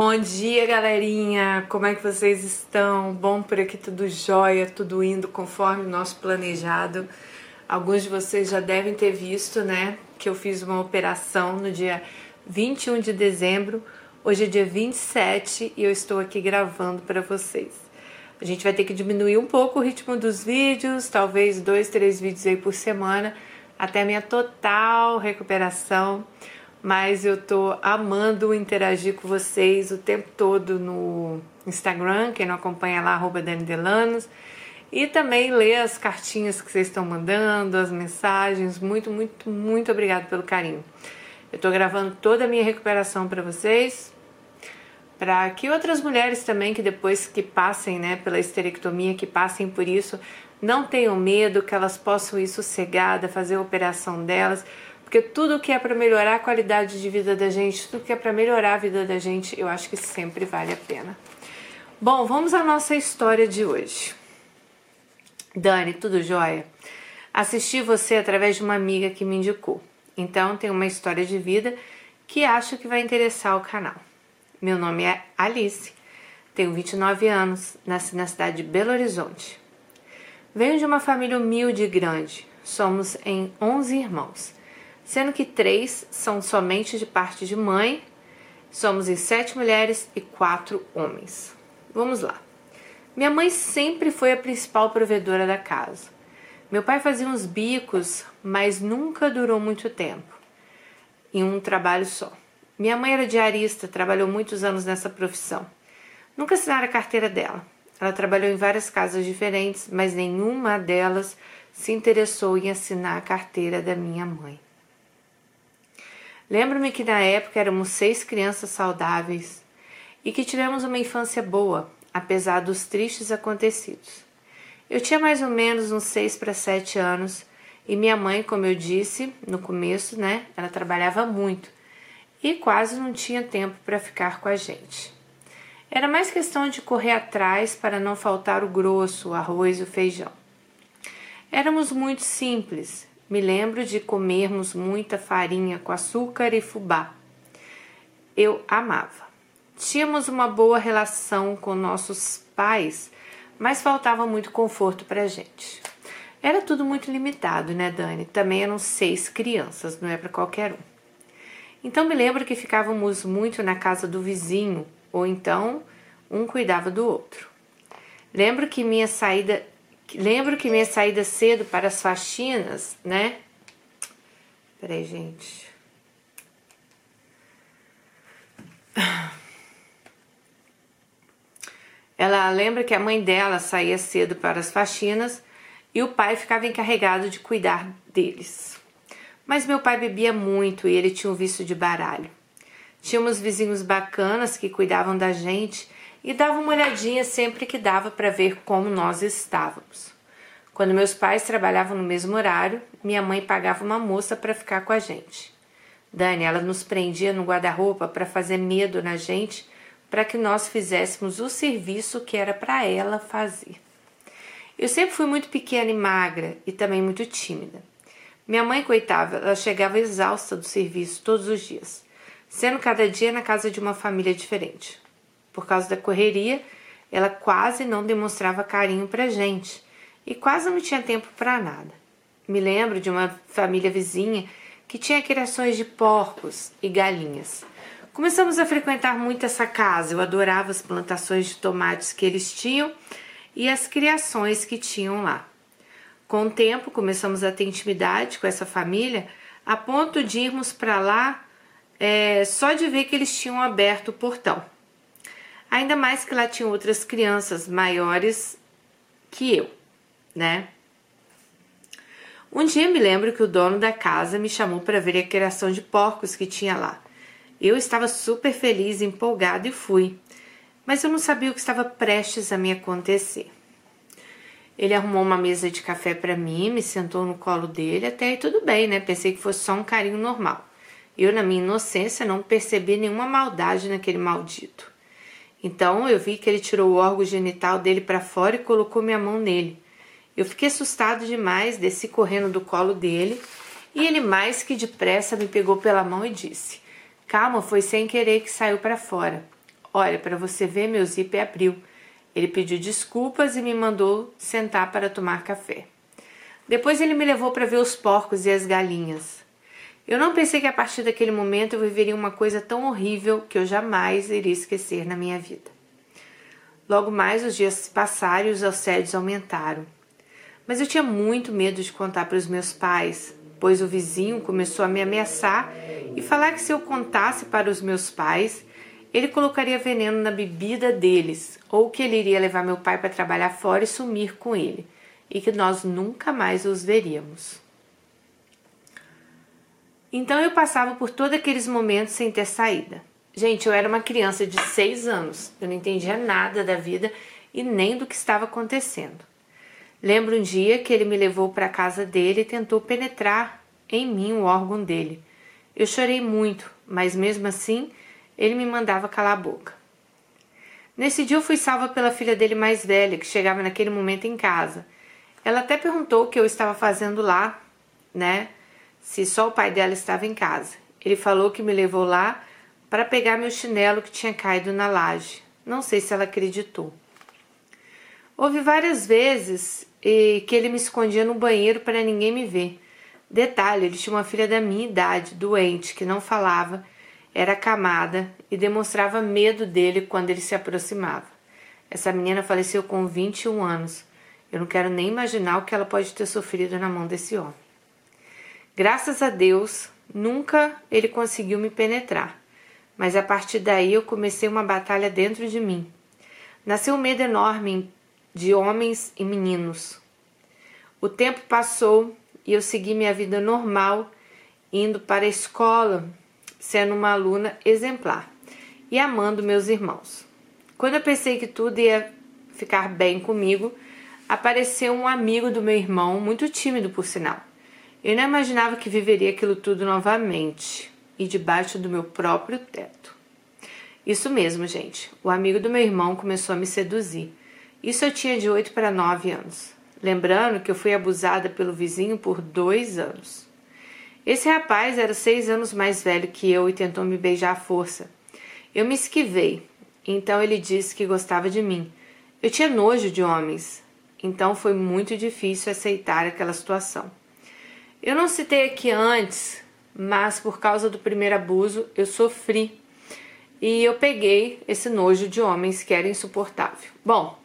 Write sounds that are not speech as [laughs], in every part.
Bom dia, galerinha! Como é que vocês estão? Bom por aqui, tudo jóia, tudo indo conforme o nosso planejado. Alguns de vocês já devem ter visto, né, que eu fiz uma operação no dia 21 de dezembro. Hoje é dia 27 e eu estou aqui gravando para vocês. A gente vai ter que diminuir um pouco o ritmo dos vídeos, talvez dois, três vídeos aí por semana, até a minha total recuperação mas eu tô amando interagir com vocês o tempo todo no Instagram, quem não acompanha lá, arroba Delanos, e também ler as cartinhas que vocês estão mandando, as mensagens. Muito, muito, muito obrigado pelo carinho. Eu tô gravando toda a minha recuperação para vocês, para que outras mulheres também que depois que passem, né, pela esterectomia, que passem por isso, não tenham medo, que elas possam ir sossegadas, fazer a operação delas porque tudo que é para melhorar a qualidade de vida da gente, tudo que é para melhorar a vida da gente, eu acho que sempre vale a pena. Bom, vamos à nossa história de hoje. Dani, tudo jóia? Assisti você através de uma amiga que me indicou. Então, tem uma história de vida que acho que vai interessar o canal. Meu nome é Alice, tenho 29 anos, nasci na cidade de Belo Horizonte. Venho de uma família humilde e grande. Somos em 11 irmãos sendo que três são somente de parte de mãe. Somos em sete mulheres e quatro homens. Vamos lá. Minha mãe sempre foi a principal provedora da casa. Meu pai fazia uns bicos, mas nunca durou muito tempo em um trabalho só. Minha mãe era diarista, trabalhou muitos anos nessa profissão. Nunca assinaram a carteira dela. Ela trabalhou em várias casas diferentes, mas nenhuma delas se interessou em assinar a carteira da minha mãe. Lembro-me que na época éramos seis crianças saudáveis e que tivemos uma infância boa, apesar dos tristes acontecidos. Eu tinha mais ou menos uns seis para sete anos e minha mãe, como eu disse no começo, né, ela trabalhava muito e quase não tinha tempo para ficar com a gente. Era mais questão de correr atrás para não faltar o grosso, o arroz e o feijão. Éramos muito simples me lembro de comermos muita farinha com açúcar e fubá. Eu amava. Tínhamos uma boa relação com nossos pais, mas faltava muito conforto para gente. Era tudo muito limitado, né, Dani? Também eram seis crianças, não é para qualquer um. Então me lembro que ficávamos muito na casa do vizinho, ou então um cuidava do outro. Lembro que minha saída Lembro que minha saída cedo para as faxinas, né? Peraí, gente. Ela lembra que a mãe dela saía cedo para as faxinas e o pai ficava encarregado de cuidar deles. Mas meu pai bebia muito e ele tinha um vício de baralho. Tínhamos vizinhos bacanas que cuidavam da gente e dava uma olhadinha sempre que dava para ver como nós estávamos. Quando meus pais trabalhavam no mesmo horário, minha mãe pagava uma moça para ficar com a gente. Dani, ela nos prendia no guarda-roupa para fazer medo na gente, para que nós fizéssemos o serviço que era para ela fazer. Eu sempre fui muito pequena e magra e também muito tímida. Minha mãe, coitada, ela chegava exausta do serviço todos os dias, sendo cada dia na casa de uma família diferente. Por causa da correria, ela quase não demonstrava carinho pra gente e quase não tinha tempo para nada. Me lembro de uma família vizinha que tinha criações de porcos e galinhas. Começamos a frequentar muito essa casa. Eu adorava as plantações de tomates que eles tinham e as criações que tinham lá. Com o tempo, começamos a ter intimidade com essa família, a ponto de irmos para lá é, só de ver que eles tinham aberto o portão. Ainda mais que lá tinham outras crianças maiores que eu, né? Um dia me lembro que o dono da casa me chamou para ver a criação de porcos que tinha lá. Eu estava super feliz, empolgada e fui, mas eu não sabia o que estava prestes a me acontecer. Ele arrumou uma mesa de café para mim, me sentou no colo dele, até aí tudo bem, né? Pensei que fosse só um carinho normal. Eu, na minha inocência, não percebi nenhuma maldade naquele maldito. Então eu vi que ele tirou o órgão genital dele para fora e colocou minha mão nele. Eu fiquei assustado demais, desci correndo do colo dele e ele mais que depressa me pegou pela mão e disse: "Calma, foi sem querer que saiu para fora. Olha, para você ver, meu zíper abriu. Ele pediu desculpas e me mandou sentar para tomar café. Depois ele me levou para ver os porcos e as galinhas. Eu não pensei que a partir daquele momento eu viveria uma coisa tão horrível que eu jamais iria esquecer na minha vida. Logo mais os dias passaram e os assédios aumentaram. Mas eu tinha muito medo de contar para os meus pais, pois o vizinho começou a me ameaçar e falar que se eu contasse para os meus pais, ele colocaria veneno na bebida deles, ou que ele iria levar meu pai para trabalhar fora e sumir com ele, e que nós nunca mais os veríamos. Então eu passava por todos aqueles momentos sem ter saída. Gente, eu era uma criança de seis anos, eu não entendia nada da vida e nem do que estava acontecendo. Lembro um dia que ele me levou para a casa dele e tentou penetrar em mim o órgão dele. Eu chorei muito, mas mesmo assim ele me mandava calar a boca. Nesse dia eu fui salva pela filha dele mais velha, que chegava naquele momento em casa. Ela até perguntou o que eu estava fazendo lá, né? Se só o pai dela estava em casa. Ele falou que me levou lá para pegar meu chinelo que tinha caído na laje. Não sei se ela acreditou. Houve várias vezes que ele me escondia no banheiro para ninguém me ver. Detalhe, ele tinha uma filha da minha idade, doente, que não falava era camada e demonstrava medo dele quando ele se aproximava. Essa menina faleceu com 21 anos. Eu não quero nem imaginar o que ela pode ter sofrido na mão desse homem. Graças a Deus, nunca ele conseguiu me penetrar, mas a partir daí eu comecei uma batalha dentro de mim. Nasceu um medo enorme de homens e meninos. O tempo passou e eu segui minha vida normal, indo para a escola, sendo uma aluna exemplar e amando meus irmãos. Quando eu pensei que tudo ia ficar bem comigo, apareceu um amigo do meu irmão, muito tímido por sinal. Eu não imaginava que viveria aquilo tudo novamente e debaixo do meu próprio teto. Isso mesmo, gente. O amigo do meu irmão começou a me seduzir. Isso eu tinha de 8 para 9 anos. Lembrando que eu fui abusada pelo vizinho por dois anos. Esse rapaz era seis anos mais velho que eu e tentou me beijar à força. Eu me esquivei, então ele disse que gostava de mim. Eu tinha nojo de homens, então foi muito difícil aceitar aquela situação. Eu não citei aqui antes, mas por causa do primeiro abuso eu sofri e eu peguei esse nojo de homens que era insuportável. Bom,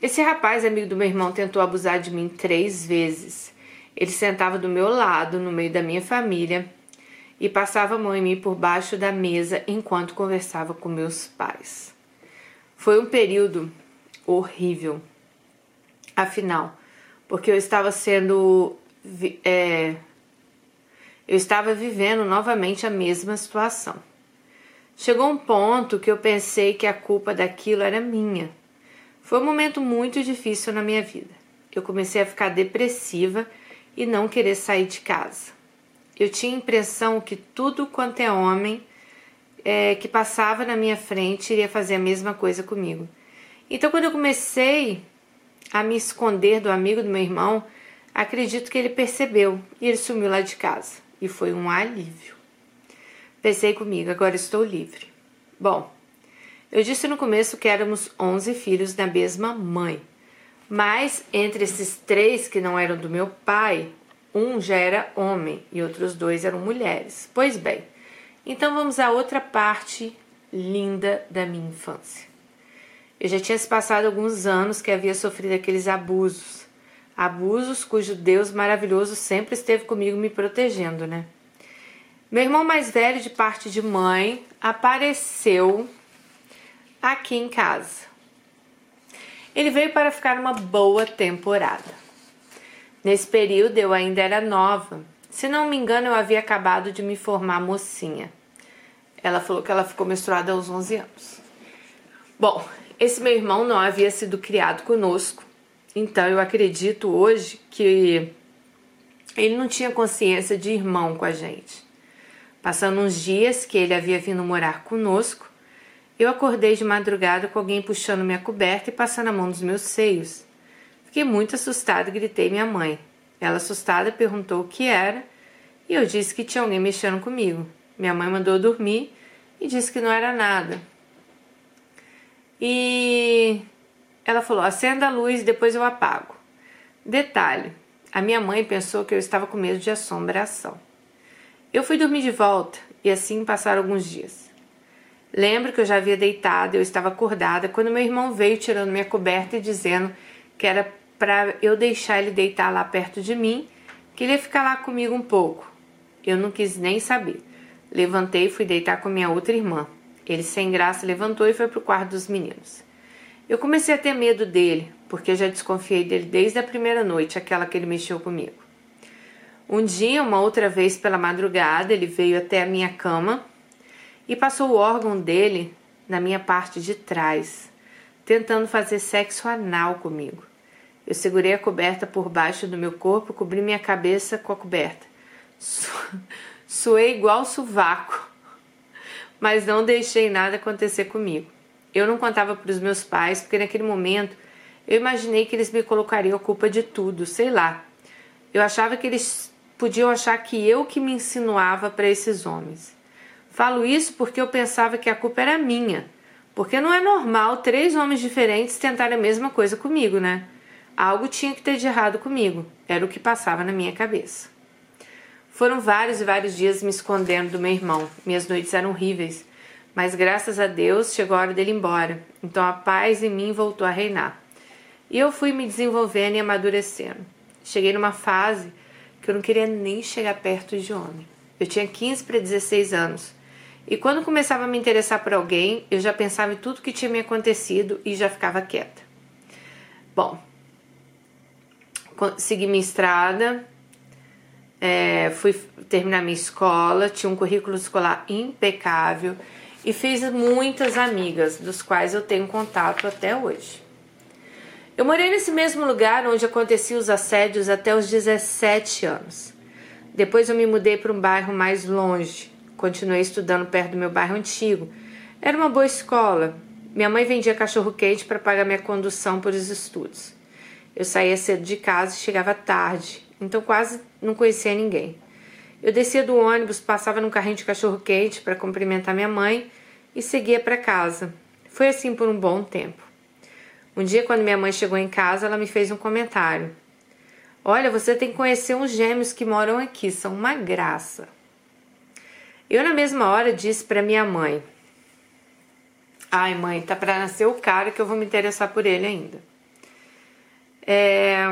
esse rapaz, amigo do meu irmão, tentou abusar de mim três vezes. Ele sentava do meu lado, no meio da minha família, e passava a mão em mim por baixo da mesa enquanto conversava com meus pais. Foi um período horrível, afinal, porque eu estava sendo. É, eu estava vivendo novamente a mesma situação. Chegou um ponto que eu pensei que a culpa daquilo era minha. Foi um momento muito difícil na minha vida. Eu comecei a ficar depressiva e não querer sair de casa. Eu tinha a impressão que tudo quanto é homem é, que passava na minha frente iria fazer a mesma coisa comigo. Então, quando eu comecei a me esconder do amigo do meu irmão, acredito que ele percebeu e ele sumiu lá de casa. E foi um alívio. Pensei comigo, agora estou livre. Bom, eu disse no começo que éramos 11 filhos da mesma mãe. Mas entre esses três que não eram do meu pai, um já era homem e outros dois eram mulheres. Pois bem, então vamos à outra parte linda da minha infância. Eu já tinha se passado alguns anos que havia sofrido aqueles abusos. Abusos cujo Deus maravilhoso sempre esteve comigo me protegendo, né? Meu irmão mais velho, de parte de mãe, apareceu aqui em casa. Ele veio para ficar uma boa temporada. Nesse período eu ainda era nova. Se não me engano, eu havia acabado de me formar mocinha. Ela falou que ela ficou menstruada aos 11 anos. Bom, esse meu irmão não havia sido criado conosco, então eu acredito hoje que ele não tinha consciência de irmão com a gente. Passando uns dias que ele havia vindo morar conosco, eu acordei de madrugada com alguém puxando minha coberta e passando a mão nos meus seios. Fiquei muito assustada e gritei minha mãe. Ela, assustada, perguntou o que era e eu disse que tinha alguém mexendo comigo. Minha mãe mandou dormir e disse que não era nada. E ela falou: acenda a luz, depois eu apago. Detalhe: a minha mãe pensou que eu estava com medo de assombração. Eu fui dormir de volta e assim passaram alguns dias. Lembro que eu já havia deitado, eu estava acordada quando meu irmão veio tirando minha coberta e dizendo que era para eu deixar ele deitar lá perto de mim, que ele ia ficar lá comigo um pouco. Eu não quis nem saber. Levantei e fui deitar com minha outra irmã. Ele, sem graça, levantou e foi para o quarto dos meninos. Eu comecei a ter medo dele, porque já desconfiei dele desde a primeira noite, aquela que ele mexeu comigo. Um dia, uma outra vez pela madrugada, ele veio até a minha cama e passou o órgão dele na minha parte de trás, tentando fazer sexo anal comigo. Eu segurei a coberta por baixo do meu corpo, cobri minha cabeça com a coberta. Su [laughs] Suei igual sovaco, mas não deixei nada acontecer comigo. Eu não contava para os meus pais, porque naquele momento eu imaginei que eles me colocariam a culpa de tudo, sei lá. Eu achava que eles podiam achar que eu que me insinuava para esses homens. Falo isso porque eu pensava que a culpa era minha, porque não é normal três homens diferentes tentarem a mesma coisa comigo, né? Algo tinha que ter de errado comigo, era o que passava na minha cabeça. Foram vários e vários dias me escondendo do meu irmão. Minhas noites eram horríveis, mas graças a Deus chegou a hora dele ir embora. Então a paz em mim voltou a reinar. E eu fui me desenvolvendo e amadurecendo. Cheguei numa fase que eu não queria nem chegar perto de homem. Eu tinha 15 para 16 anos. E quando começava a me interessar por alguém, eu já pensava em tudo que tinha me acontecido e já ficava quieta. Bom, segui minha estrada, é, fui terminar minha escola, tinha um currículo escolar impecável e fiz muitas amigas, dos quais eu tenho contato até hoje. Eu morei nesse mesmo lugar onde aconteciam os assédios até os 17 anos. Depois eu me mudei para um bairro mais longe. Continuei estudando perto do meu bairro antigo. Era uma boa escola. Minha mãe vendia cachorro quente para pagar minha condução para os estudos. Eu saía cedo de casa e chegava tarde, então quase não conhecia ninguém. Eu descia do ônibus, passava num carrinho de cachorro quente para cumprimentar minha mãe e seguia para casa. Foi assim por um bom tempo. Um dia, quando minha mãe chegou em casa, ela me fez um comentário. Olha, você tem que conhecer uns gêmeos que moram aqui, são uma graça. Eu, na mesma hora, disse para minha mãe: Ai, mãe, tá para nascer o cara que eu vou me interessar por ele ainda. É...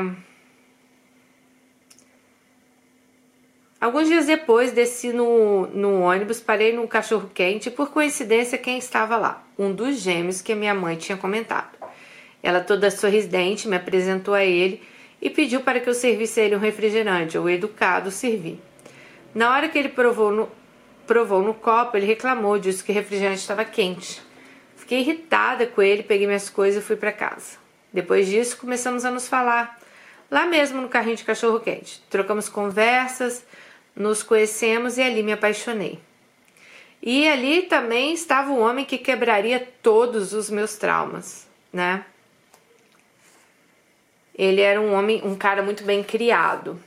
Alguns dias depois, desci no, no ônibus, parei no cachorro quente e, por coincidência, quem estava lá? Um dos gêmeos que minha mãe tinha comentado. Ela, toda sorridente, me apresentou a ele e pediu para que eu servisse a ele um refrigerante, ou educado servir. Na hora que ele provou no, provou no copo, ele reclamou, disse que o refrigerante estava quente. Fiquei irritada com ele, peguei minhas coisas e fui para casa. Depois disso, começamos a nos falar, lá mesmo no carrinho de cachorro quente. Trocamos conversas, nos conhecemos e ali me apaixonei. E ali também estava o homem que quebraria todos os meus traumas, né? Ele era um homem, um cara muito bem criado.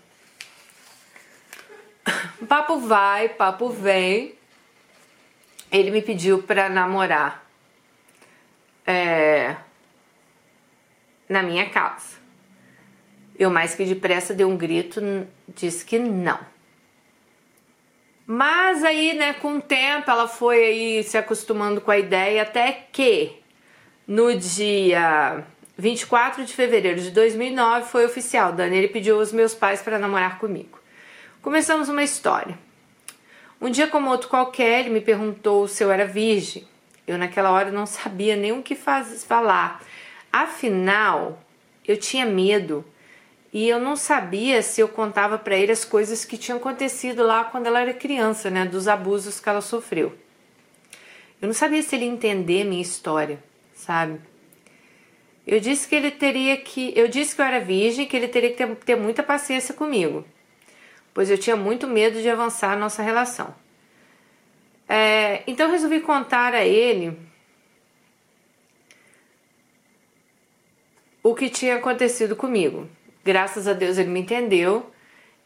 [coughs] Papo vai, papo vem. Ele me pediu para namorar é, na minha casa. Eu mais que depressa dei um grito, disse que não. Mas aí, né, com o tempo ela foi aí se acostumando com a ideia até que no dia 24 de fevereiro de 2009 foi oficial. Dani pediu os meus pais para namorar comigo. Começamos uma história. Um dia como outro qualquer, ele me perguntou se eu era virgem. Eu naquela hora não sabia nem o que faz, falar. Afinal, eu tinha medo e eu não sabia se eu contava para ele as coisas que tinham acontecido lá quando ela era criança, né, dos abusos que ela sofreu. Eu não sabia se ele entender minha história, sabe? Eu disse que ele teria que. Eu disse que eu era virgem, que ele teria que ter, ter muita paciência comigo, pois eu tinha muito medo de avançar a nossa relação. É, então eu resolvi contar a ele o que tinha acontecido comigo. Graças a Deus ele me entendeu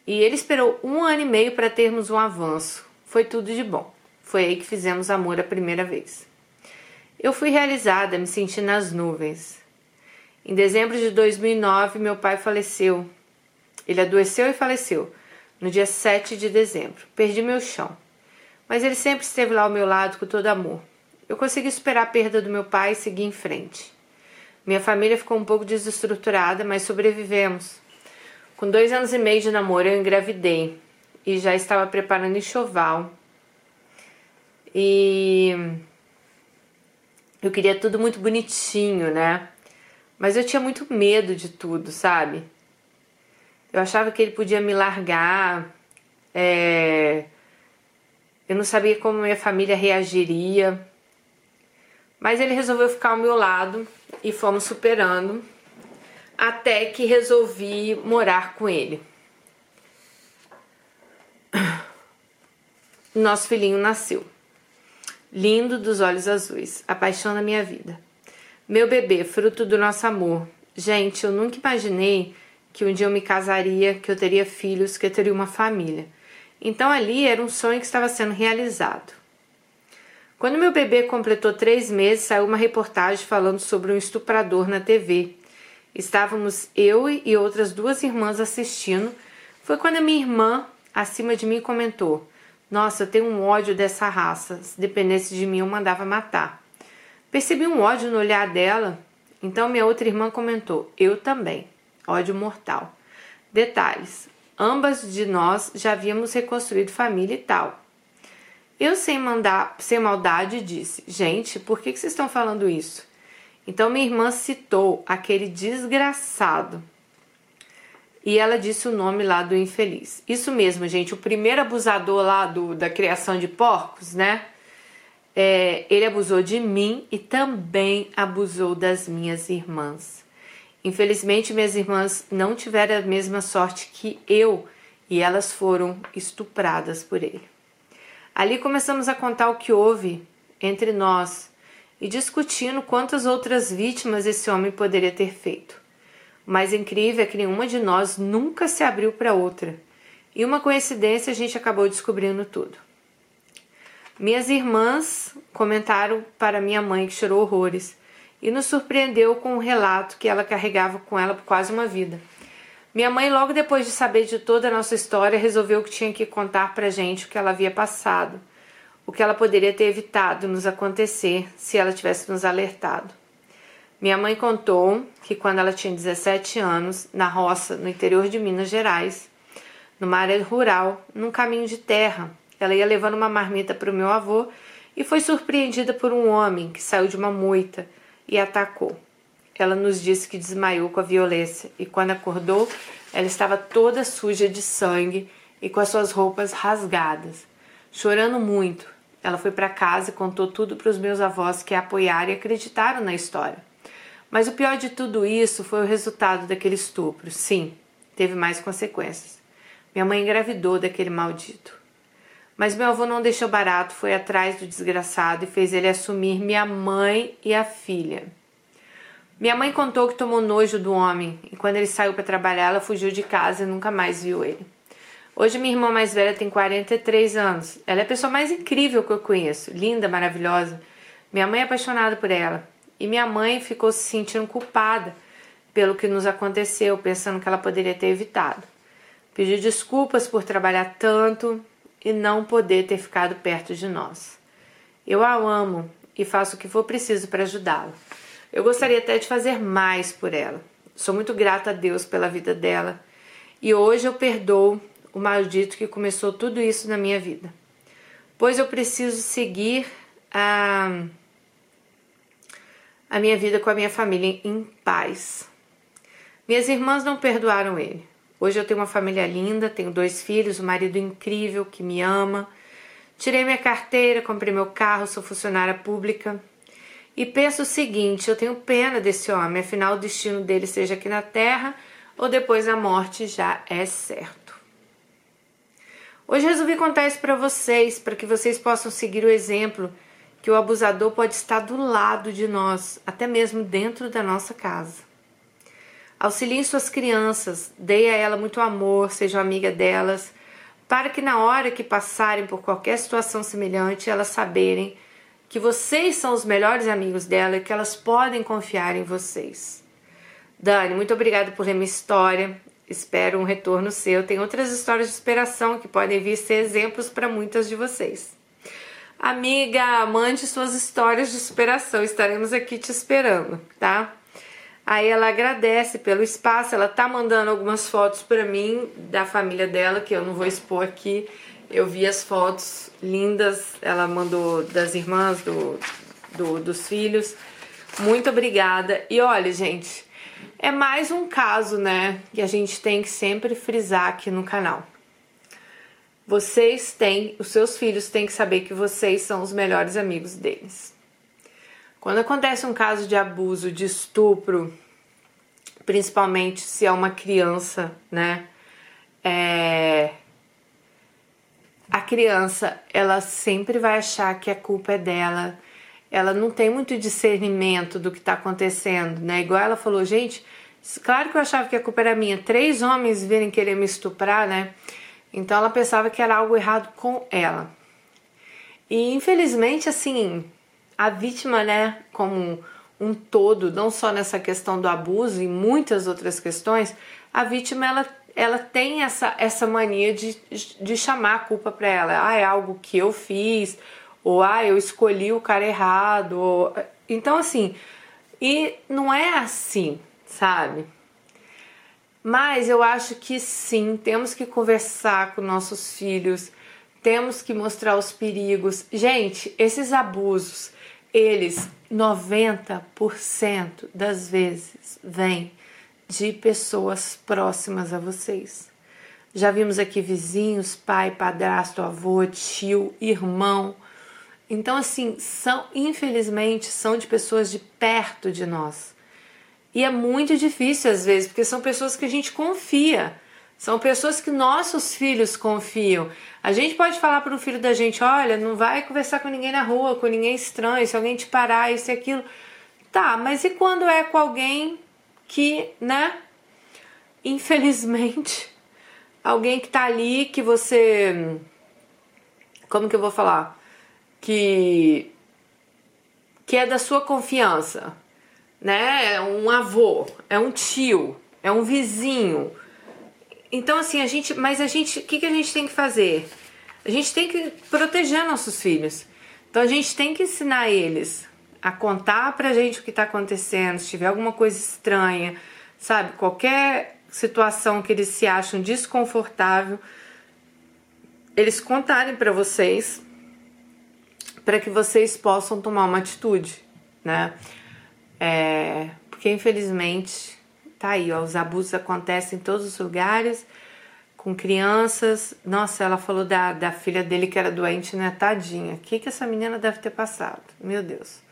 e ele esperou um ano e meio para termos um avanço. Foi tudo de bom. Foi aí que fizemos amor a primeira vez. Eu fui realizada, me senti nas nuvens. Em dezembro de 2009, meu pai faleceu. Ele adoeceu e faleceu no dia 7 de dezembro. Perdi meu chão. Mas ele sempre esteve lá ao meu lado com todo amor. Eu consegui superar a perda do meu pai e seguir em frente. Minha família ficou um pouco desestruturada, mas sobrevivemos. Com dois anos e meio de namoro, eu engravidei e já estava preparando enxoval. E eu queria tudo muito bonitinho, né? Mas eu tinha muito medo de tudo, sabe? Eu achava que ele podia me largar. É... Eu não sabia como minha família reagiria. Mas ele resolveu ficar ao meu lado e fomos superando até que resolvi morar com ele. [clears throat] Nosso filhinho nasceu. Lindo dos olhos azuis, a paixão da minha vida. Meu bebê, fruto do nosso amor. Gente, eu nunca imaginei que um dia eu me casaria, que eu teria filhos, que eu teria uma família. Então ali era um sonho que estava sendo realizado. Quando meu bebê completou três meses, saiu uma reportagem falando sobre um estuprador na TV. Estávamos eu e outras duas irmãs assistindo. Foi quando a minha irmã, acima de mim, comentou: Nossa, eu tenho um ódio dessa raça. Se dependesse de mim, eu mandava matar. Percebi um ódio no olhar dela. Então minha outra irmã comentou: Eu também. Ódio mortal. Detalhes: ambas de nós já havíamos reconstruído família e tal. Eu, sem, mandar, sem maldade, disse: Gente, por que, que vocês estão falando isso? Então minha irmã citou aquele desgraçado. E ela disse o nome lá do infeliz. Isso mesmo, gente. O primeiro abusador lá do, da criação de porcos, né? É, ele abusou de mim e também abusou das minhas irmãs. Infelizmente, minhas irmãs não tiveram a mesma sorte que eu e elas foram estupradas por ele. Ali começamos a contar o que houve entre nós e discutindo quantas outras vítimas esse homem poderia ter feito. O mais incrível é que nenhuma de nós nunca se abriu para outra. E uma coincidência a gente acabou descobrindo tudo. Minhas irmãs comentaram para minha mãe que chorou horrores e nos surpreendeu com um relato que ela carregava com ela por quase uma vida. Minha mãe, logo depois de saber de toda a nossa história, resolveu que tinha que contar para gente o que ela havia passado o que ela poderia ter evitado nos acontecer se ela tivesse nos alertado. Minha mãe contou que quando ela tinha 17 anos, na roça, no interior de Minas Gerais, numa área rural, num caminho de terra, ela ia levando uma marmita para o meu avô e foi surpreendida por um homem que saiu de uma moita e atacou. Ela nos disse que desmaiou com a violência e quando acordou, ela estava toda suja de sangue e com as suas roupas rasgadas, chorando muito ela foi para casa e contou tudo para os meus avós que a apoiaram e acreditaram na história. Mas o pior de tudo isso foi o resultado daquele estupro. Sim, teve mais consequências. Minha mãe engravidou daquele maldito. Mas meu avô não deixou barato, foi atrás do desgraçado e fez ele assumir minha mãe e a filha. Minha mãe contou que tomou nojo do homem e quando ele saiu para trabalhar, ela fugiu de casa e nunca mais viu ele. Hoje minha irmã mais velha tem 43 anos. Ela é a pessoa mais incrível que eu conheço, linda, maravilhosa. Minha mãe é apaixonada por ela. E minha mãe ficou se sentindo culpada pelo que nos aconteceu, pensando que ela poderia ter evitado. Pediu desculpas por trabalhar tanto e não poder ter ficado perto de nós. Eu a amo e faço o que for preciso para ajudá-la. Eu gostaria até de fazer mais por ela. Sou muito grata a Deus pela vida dela e hoje eu perdoo o maldito que começou tudo isso na minha vida. Pois eu preciso seguir a, a minha vida com a minha família em paz. Minhas irmãs não perdoaram ele. Hoje eu tenho uma família linda, tenho dois filhos, um marido incrível que me ama. Tirei minha carteira, comprei meu carro, sou funcionária pública. E penso o seguinte: eu tenho pena desse homem, afinal o destino dele seja aqui na terra ou depois da morte já é certo. Hoje resolvi contar isso para vocês, para que vocês possam seguir o exemplo que o abusador pode estar do lado de nós, até mesmo dentro da nossa casa. Auxiliem suas crianças, dê a ela muito amor, seja amiga delas, para que na hora que passarem por qualquer situação semelhante, elas saberem que vocês são os melhores amigos dela e que elas podem confiar em vocês. Dani, muito obrigada por ler minha história. Espero um retorno seu. Tem outras histórias de inspiração que podem vir ser exemplos para muitas de vocês. Amiga, mande suas histórias de superação. Estaremos aqui te esperando, tá? Aí ela agradece pelo espaço, ela tá mandando algumas fotos para mim da família dela, que eu não vou expor aqui. Eu vi as fotos lindas, ela mandou das irmãs, do, do dos filhos. Muito obrigada. E olha, gente, é mais um caso, né, que a gente tem que sempre frisar aqui no canal. Vocês têm, os seus filhos têm que saber que vocês são os melhores amigos deles. Quando acontece um caso de abuso, de estupro, principalmente se é uma criança, né? É... A criança, ela sempre vai achar que a culpa é dela. Ela não tem muito discernimento do que está acontecendo, né? Igual ela falou, gente, claro que eu achava que a culpa era minha. Três homens virem querer me estuprar, né? Então ela pensava que era algo errado com ela. E infelizmente, assim, a vítima, né, como um todo, não só nessa questão do abuso e muitas outras questões, a vítima ela, ela tem essa, essa mania de, de chamar a culpa para ela. Ah, é algo que eu fiz, ou ah, eu escolhi o cara errado. Ou... Então, assim, e não é assim, sabe? Mas eu acho que sim, temos que conversar com nossos filhos, temos que mostrar os perigos. Gente, esses abusos, eles 90% das vezes vêm de pessoas próximas a vocês. Já vimos aqui vizinhos, pai, padrasto, avô, tio, irmão. Então, assim, são, infelizmente, são de pessoas de perto de nós. E é muito difícil às vezes, porque são pessoas que a gente confia. São pessoas que nossos filhos confiam. A gente pode falar para o filho da gente: olha, não vai conversar com ninguém na rua, com ninguém estranho, se alguém te parar, isso e aquilo. Tá, mas e quando é com alguém que, né? Infelizmente, alguém que tá ali que você. Como que eu vou falar? Que. que é da sua confiança, né? É um avô, é um tio, é um vizinho então, assim, a gente. Mas a gente. O que, que a gente tem que fazer? A gente tem que proteger nossos filhos. Então, a gente tem que ensinar eles a contar pra gente o que tá acontecendo, se tiver alguma coisa estranha, sabe? Qualquer situação que eles se acham desconfortável, eles contarem para vocês, para que vocês possam tomar uma atitude, né? É, porque infelizmente Tá aí, ó, os abusos acontecem em todos os lugares, com crianças. Nossa, ela falou da, da filha dele que era doente, né? Tadinha. O que, que essa menina deve ter passado? Meu Deus.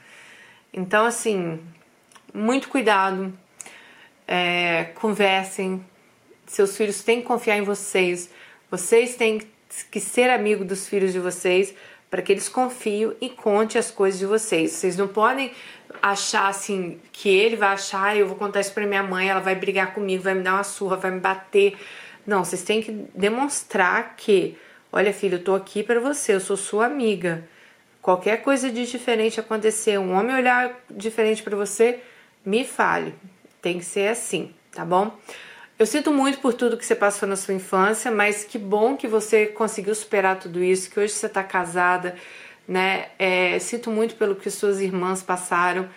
Então, assim, muito cuidado. É, conversem. Seus filhos têm que confiar em vocês. Vocês têm que ser amigo dos filhos de vocês para que eles confiem e conte as coisas de vocês. Vocês não podem achar assim que ele vai achar, eu vou contar isso para minha mãe, ela vai brigar comigo, vai me dar uma surra, vai me bater. Não, vocês têm que demonstrar que, olha, filho, eu tô aqui para você, eu sou sua amiga. Qualquer coisa de diferente acontecer, um homem olhar diferente para você, me fale. Tem que ser assim, tá bom? Eu sinto muito por tudo que você passou na sua infância, mas que bom que você conseguiu superar tudo isso, que hoje você está casada, né? É, sinto muito pelo que suas irmãs passaram.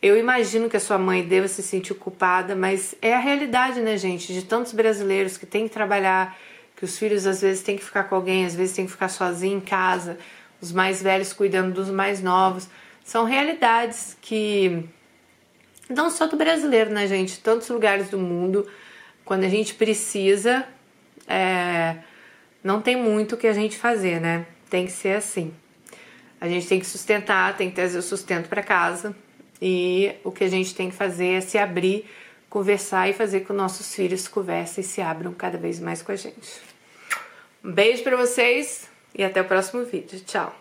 Eu imagino que a sua mãe deva se sentir culpada, mas é a realidade, né, gente? De tantos brasileiros que têm que trabalhar, que os filhos às vezes têm que ficar com alguém, às vezes têm que ficar sozinho em casa, os mais velhos cuidando dos mais novos. São realidades que não só do brasileiro, né, gente? Tantos lugares do mundo quando a gente precisa, é, não tem muito o que a gente fazer, né? Tem que ser assim. A gente tem que sustentar, tem que trazer o sustento para casa e o que a gente tem que fazer é se abrir, conversar e fazer com nossos filhos conversem e se abram cada vez mais com a gente. Um beijo para vocês e até o próximo vídeo. Tchau!